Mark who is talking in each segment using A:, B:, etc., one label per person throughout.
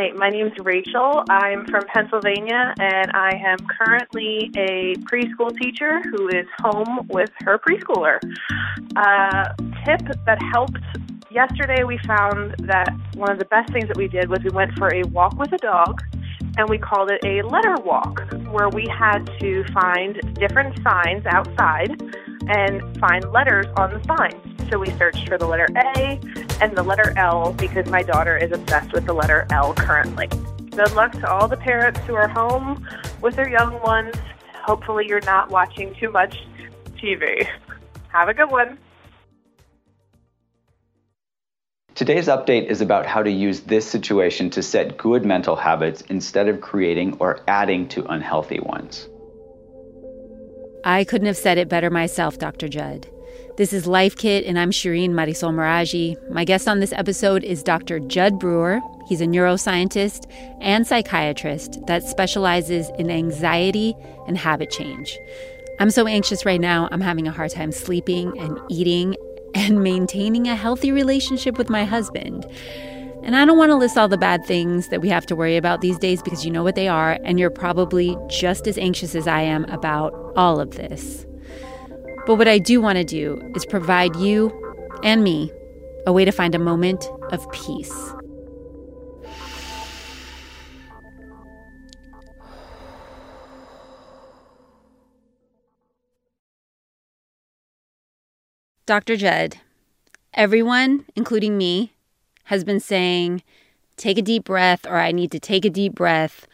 A: Hi, my name is Rachel. I'm from Pennsylvania, and I am currently a preschool teacher who is home with her preschooler. Uh, tip that helped yesterday, we found that one of the best things that we did was we went for a walk with a dog, and we called it a letter walk, where we had to find different signs outside and find letters on the signs. So we searched for the letter A and the letter L because my daughter is obsessed with the letter L currently. Good luck to all the parents who are home with their young ones. Hopefully, you're not watching too much TV. Have a good one.
B: Today's update is about how to use this situation to set good mental habits instead of creating or adding to unhealthy ones.
C: I couldn't have said it better myself, Dr. Jud. This is Life Kit, and I'm Shireen Marisol Meraji. My guest on this episode is Dr. Jud Brewer. He's a neuroscientist and psychiatrist that specializes in anxiety and habit change. I'm so anxious right now, I'm having a hard time sleeping and eating and maintaining a healthy relationship with my husband. And I don't want to list all the bad things that we have to worry about these days because you know what they are, and you're probably just as anxious as I am about all of this. But what I do want to do is provide you and me a way to find a moment of peace. Dr. Jud, everyone, including me, has been saying, take a deep breath, or I need to take a deep breath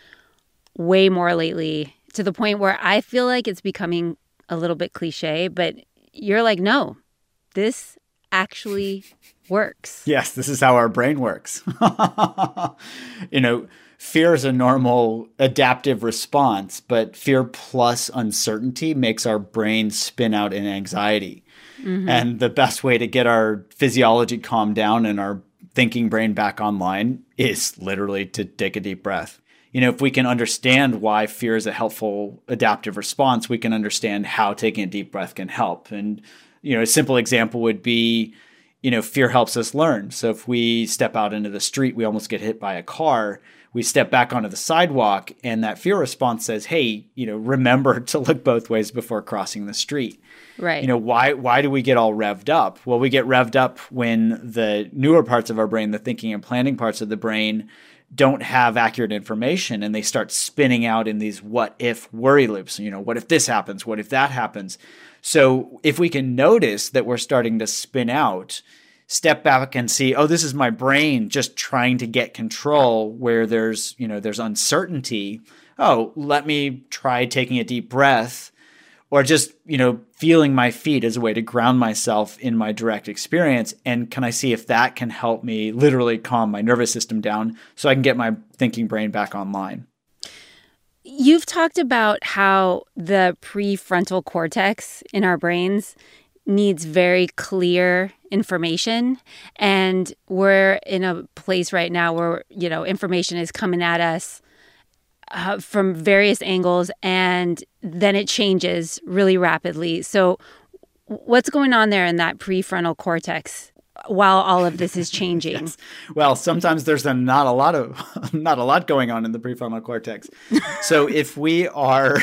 C: way more lately to the point where I feel like it's becoming a little bit cliche, but you're like, no, this actually works.
D: Yes, this is how our brain works. you know, fear is a normal adaptive response, but fear plus uncertainty makes our brain spin out in anxiety. Mm-hmm. And the best way to get our physiology calmed down and our thinking brain back online is literally to take a deep breath you know, if we can understand why fear is a helpful adaptive response, we can understand how taking a deep breath can help. And, you know, a simple example would be, you know, fear helps us learn. So if we step out into the street, we almost get hit by a car. We step back onto the sidewalk, and that fear response says, "Hey, you know, remember to look both ways before crossing the street."
C: Right.
D: You know, why why do we get all revved up? Well, we get revved up when the newer parts of our brain, the thinking and planning parts of the brain, don't have accurate information and they start spinning out in these what if worry loops. You know, what if this happens? What if that happens? So if we can notice that we're starting to spin out, step back and see, oh, this is my brain just trying to get control where there's, you know, there's uncertainty. Oh, let me try taking a deep breath or just you know feeling my feet as a way to ground myself in my direct experience. And can i see if that can help me literally calm my nervous system down so i can get my thinking brain back online?
C: You've talked about how the prefrontal cortex in our brains needs very clear information. And we're in a place right now where you know information is coming at us uh, from various angles and then it changes really rapidly. So, what's going on there in that prefrontal cortex while all of this is changing? yes.
D: Well, sometimes there's a, not a lot of not a lot going on in the prefrontal cortex. so if we are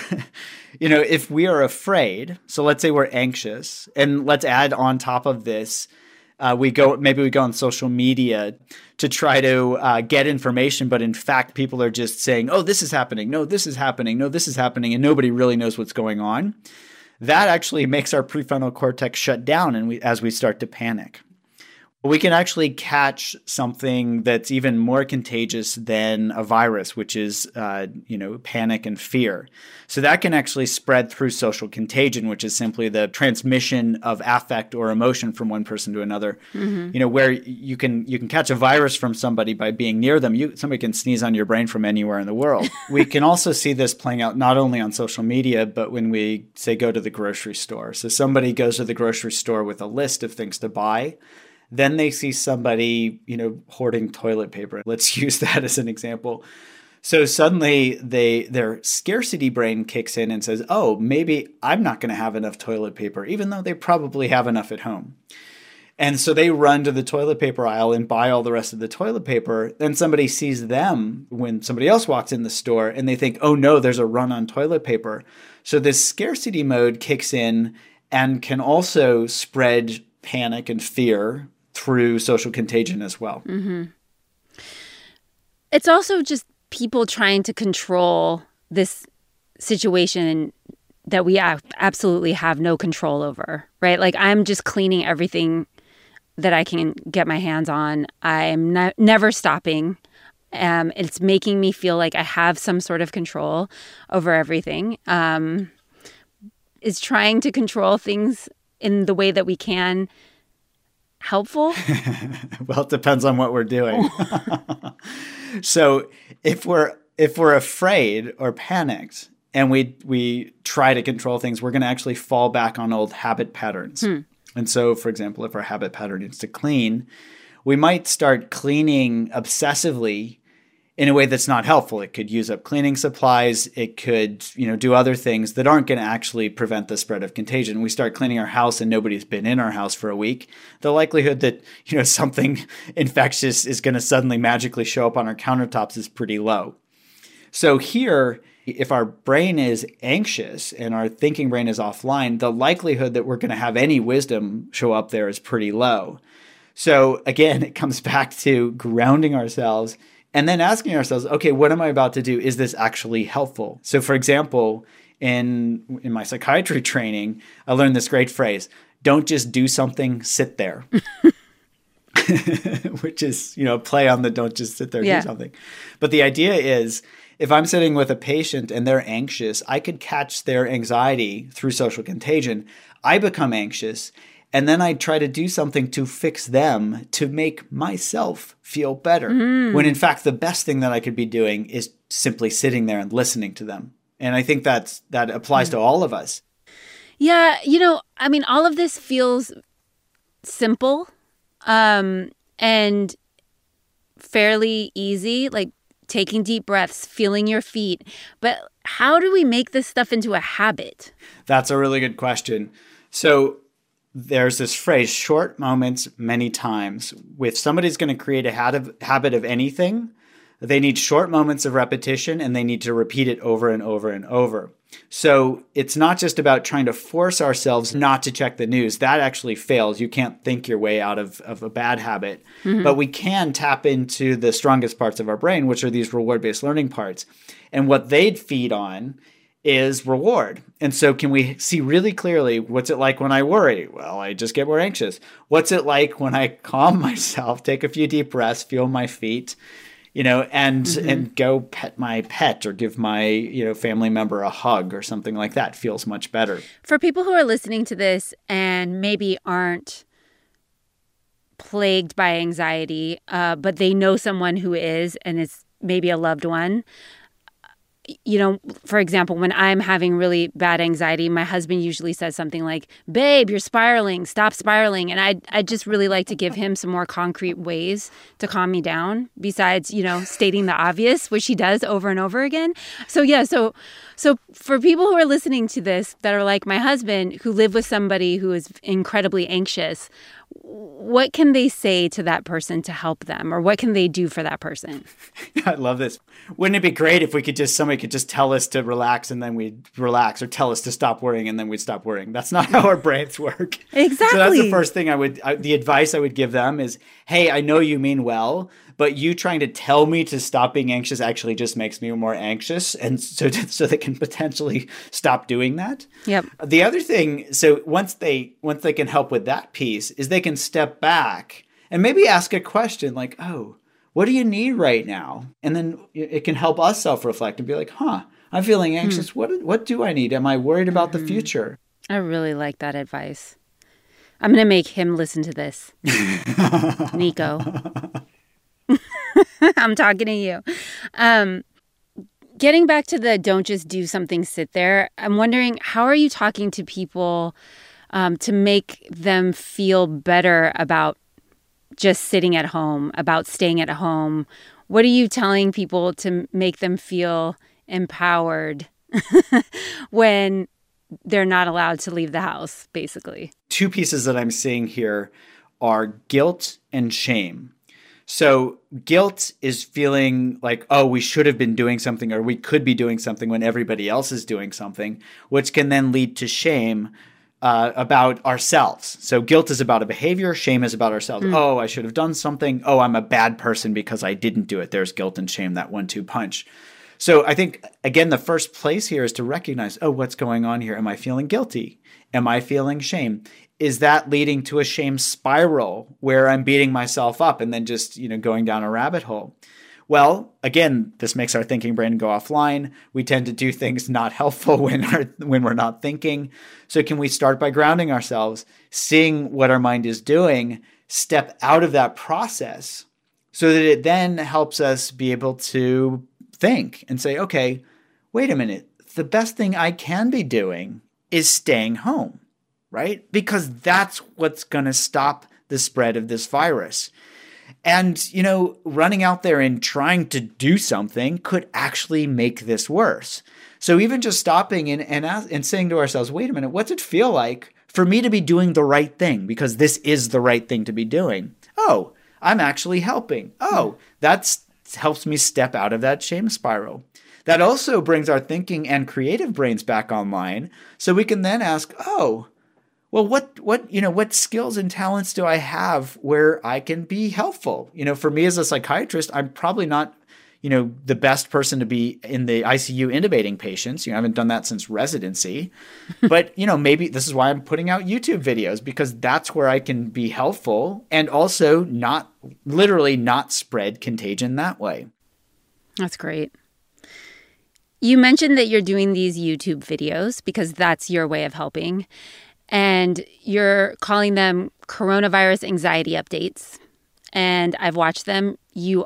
D: you know, if we are afraid, so let's say we're anxious and let's add on top of this uh, we go maybe we go on social media to try to uh, get information, but in fact, people are just saying, "Oh, this is happening. No, this is happening. No, this is happening," and nobody really knows what's going on. That actually makes our prefrontal cortex shut down, and we, as we start to panic we can actually catch something that's even more contagious than a virus, which is, uh, you know, panic and fear. So that can actually spread through social contagion, which is simply the transmission of affect or emotion from one person to another. Mm-hmm. You know, where you can you can catch a virus from somebody by being near them. You somebody can sneeze on your brain from anywhere in the world. we can also see this playing out not only on social media, but when we say go to the grocery store. So somebody goes to the grocery store with a list of things to buy then they see somebody, you know, hoarding toilet paper. Let's use that as an example. So suddenly they their scarcity brain kicks in and says, "Oh, maybe I'm not going to have enough toilet paper even though they probably have enough at home." And so they run to the toilet paper aisle and buy all the rest of the toilet paper. Then somebody sees them when somebody else walks in the store and they think, oh no, there's a run on toilet paper. So this scarcity mode kicks in and can also spread panic and fear through social contagion as well.
C: Mm-hmm. It's also just people trying to control this situation that we absolutely have no control over, right? Like I'm just cleaning everything that I can get my hands on. I'm ne- never stopping. Um, it's making me feel like I have some sort of control over everything. Um, is trying to control things in the way that we can helpful?
D: well, it depends on what we're doing. so if we're if we're afraid or panicked and we we try to control things, we're going to actually fall back on old habit patterns. Hmm. And so, for example, if our habit pattern is to clean, we might start cleaning obsessively in a way that's not helpful. It could use up cleaning supplies. It could, you know, do other things that aren't going to actually prevent the spread of contagion. We start cleaning our house and nobody's been in our house for a week. The likelihood that, you know, something infectious is going to suddenly magically show up on our countertops is pretty low. So here, if our brain is anxious and our thinking brain is offline, the likelihood that we're going to have any wisdom show up there is pretty low. So again, it comes back to grounding ourselves and then asking ourselves, okay, what am I about to do? Is this actually helpful? So, for example, in in my psychiatry training, I learned this great phrase: "Don't just do something, sit there." Which is, you know, play on the "don't just sit there, yeah. do something." But the idea is, if I'm sitting with a patient and they're anxious, I could catch their anxiety through social contagion. I become anxious and then I try to do something to fix them to make myself feel better. Mm. When in fact, the best thing that I could be doing is simply sitting there and listening to them. And I think that's that applies mm. to all of us.
C: Yeah, you know, I mean, all of this feels simple um, and fairly easy, like taking deep breaths, feeling your feet. But how do we make this stuff into a habit?
D: That's a really good question. So, there's this phrase short moments many times. If somebody's going to create a habit of anything they need short moments of repetition and they need to repeat it over and over and over. So it's not just about trying to force ourselves not to check the news. That actually fails. You can't think your way out of, of a bad habit. Mm-hmm. but we can tap into the strongest parts of our brain which are these reward-based learning parts. And what they'd feed on is reward. And so, can we see really clearly what's it like when I worry? Well, I just get more anxious. What's it like when I calm myself, take a few deep breaths, feel my feet, you know, and mm-hmm. and go pet my pet or give my you know family member a hug or something like that feels much better.
C: For people who are listening to this and maybe aren't plagued by anxiety, uh, but they know someone who is, and it's maybe a loved one you know, for example, when I'm having really bad anxiety, my husband usually says something like, "Babe, you're spiraling. Stop spiraling." And I I just really like to give him some more concrete ways to calm me down besides, you know, stating the obvious, which he does over and over again. So yeah, so so for people who are listening to this that are like my husband who live with somebody who is incredibly anxious, what can they say to that person to help them? Or what can they do for that person?
D: I love this. Wouldn't it be great if we could just somebody could just tell us to relax and then we'd relax or tell us to stop worrying and then we'd stop worrying? That's not how our brains work.
C: Exactly so
D: that's the first thing i would I, the advice i would give them is hey i know you mean well but you trying to tell me to stop being anxious actually just makes me more anxious and so so they can potentially stop doing that.
C: Yep.
D: The other thing so once they once they can help with that piece is they can step back and maybe ask a question like oh what do you need right now? And then it can help us self-reflect and be like huh i'm feeling anxious. Hmm. what what do i need? Am i worried about mm-hmm. the future?
C: I really like that advice. I'm going to make him listen to this. Nico I'm talking to you. Um, getting back to the don't just do something, sit there. I'm wondering how are you talking to people um, to make them feel better about just sitting at home, about staying at home? What are you telling people to make them feel empowered when they're not allowed to leave the house, basically?
D: Two pieces that I'm seeing here are guilt and shame. So, guilt is feeling like, oh, we should have been doing something or we could be doing something when everybody else is doing something, which can then lead to shame uh, about ourselves. So, guilt is about a behavior, shame is about ourselves. Mm. Oh, I should have done something. Oh, I'm a bad person because I didn't do it. There's guilt and shame, that one two punch. So, I think, again, the first place here is to recognize, oh, what's going on here? Am I feeling guilty? Am I feeling shame? is that leading to a shame spiral where I'm beating myself up and then just, you know, going down a rabbit hole? Well, again, this makes our thinking brain go offline. We tend to do things not helpful when our, when we're not thinking. So can we start by grounding ourselves, seeing what our mind is doing, step out of that process so that it then helps us be able to think and say, okay, wait a minute. The best thing I can be doing is staying home right? Because that's what's going to stop the spread of this virus. And, you know, running out there and trying to do something could actually make this worse. So even just stopping and, and, and saying to ourselves, wait a minute, what's it feel like for me to be doing the right thing? Because this is the right thing to be doing. Oh, I'm actually helping. Oh, that helps me step out of that shame spiral. That also brings our thinking and creative brains back online. So we can then ask, oh, well what what you know what skills and talents do i have where i can be helpful you know for me as a psychiatrist i'm probably not you know the best person to be in the icu intubating patients you know i haven't done that since residency but you know maybe this is why i'm putting out youtube videos because that's where i can be helpful and also not literally not spread contagion that way
C: that's great you mentioned that you're doing these YouTube videos because that's your way of helping and you're calling them coronavirus anxiety updates. And I've watched them. You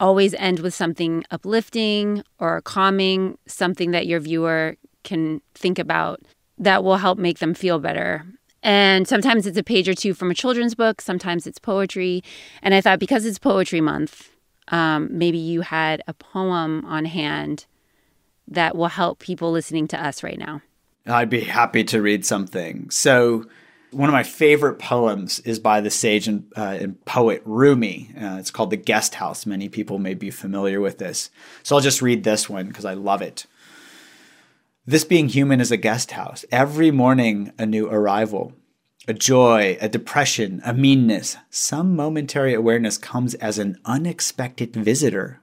C: always end with something uplifting or calming, something that your viewer can think about that will help make them feel better. And sometimes it's a page or two from a children's book, sometimes it's poetry. And I thought because it's poetry month, um, maybe you had a poem on hand that will help people listening to us right now.
D: I'd be happy to read something. So, one of my favorite poems is by the sage and, uh, and poet Rumi. Uh, it's called The Guest House. Many people may be familiar with this. So, I'll just read this one because I love it. This being human is a guest house. Every morning, a new arrival. A joy, a depression, a meanness, some momentary awareness comes as an unexpected visitor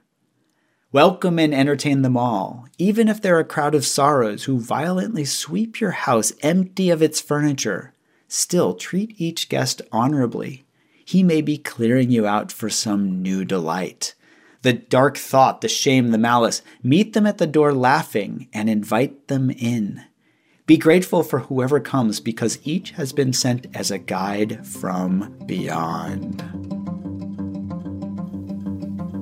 D: Welcome and entertain them all, even if they're a crowd of sorrows who violently sweep your house empty of its furniture. Still, treat each guest honorably. He may be clearing you out for some new delight. The dark thought, the shame, the malice, meet them at the door laughing and invite them in. Be grateful for whoever comes because each has been sent as a guide from beyond.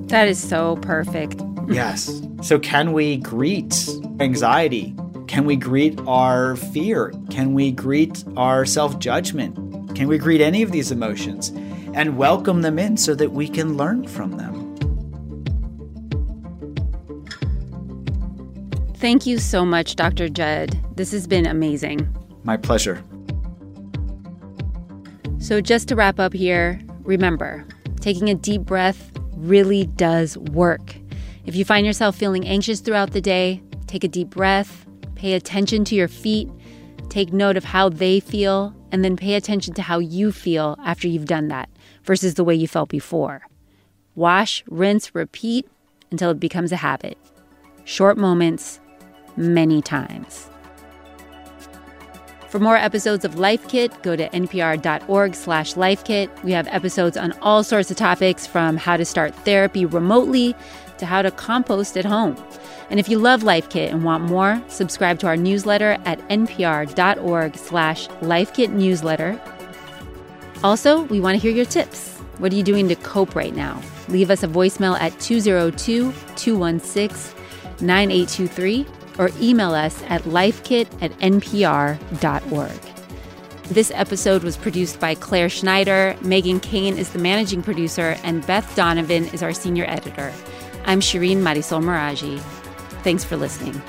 C: That is so perfect.
D: Yes. So, can we greet anxiety? Can we greet our fear? Can we greet our self judgment? Can we greet any of these emotions and welcome them in so that we can learn from them?
C: Thank you so much, Dr. Jud. This has been amazing.
D: My pleasure.
C: So, just to wrap up here, remember taking a deep breath really does work. If you find yourself feeling anxious throughout the day, take a deep breath, pay attention to your feet, take note of how they feel, and then pay attention to how you feel after you've done that versus the way you felt before. Wash, rinse, repeat until it becomes a habit. Short moments, many times. For more episodes of Life Kit, go to npr.org slash lifekit. We have episodes on all sorts of topics from how to start therapy remotely to how to compost at home. And if you love Life Kit and want more, subscribe to our newsletter at npr.org slash lifekitnewsletter. Also, we want to hear your tips. What are you doing to cope right now? Leave us a voicemail at 202-216-9823 or email us at lifekit at npr.org. This episode was produced by Claire Schneider. Megan Kane is the managing producer, and Beth Donovan is our senior editor. I'm Shireen Marisol Meraji. Thanks for listening.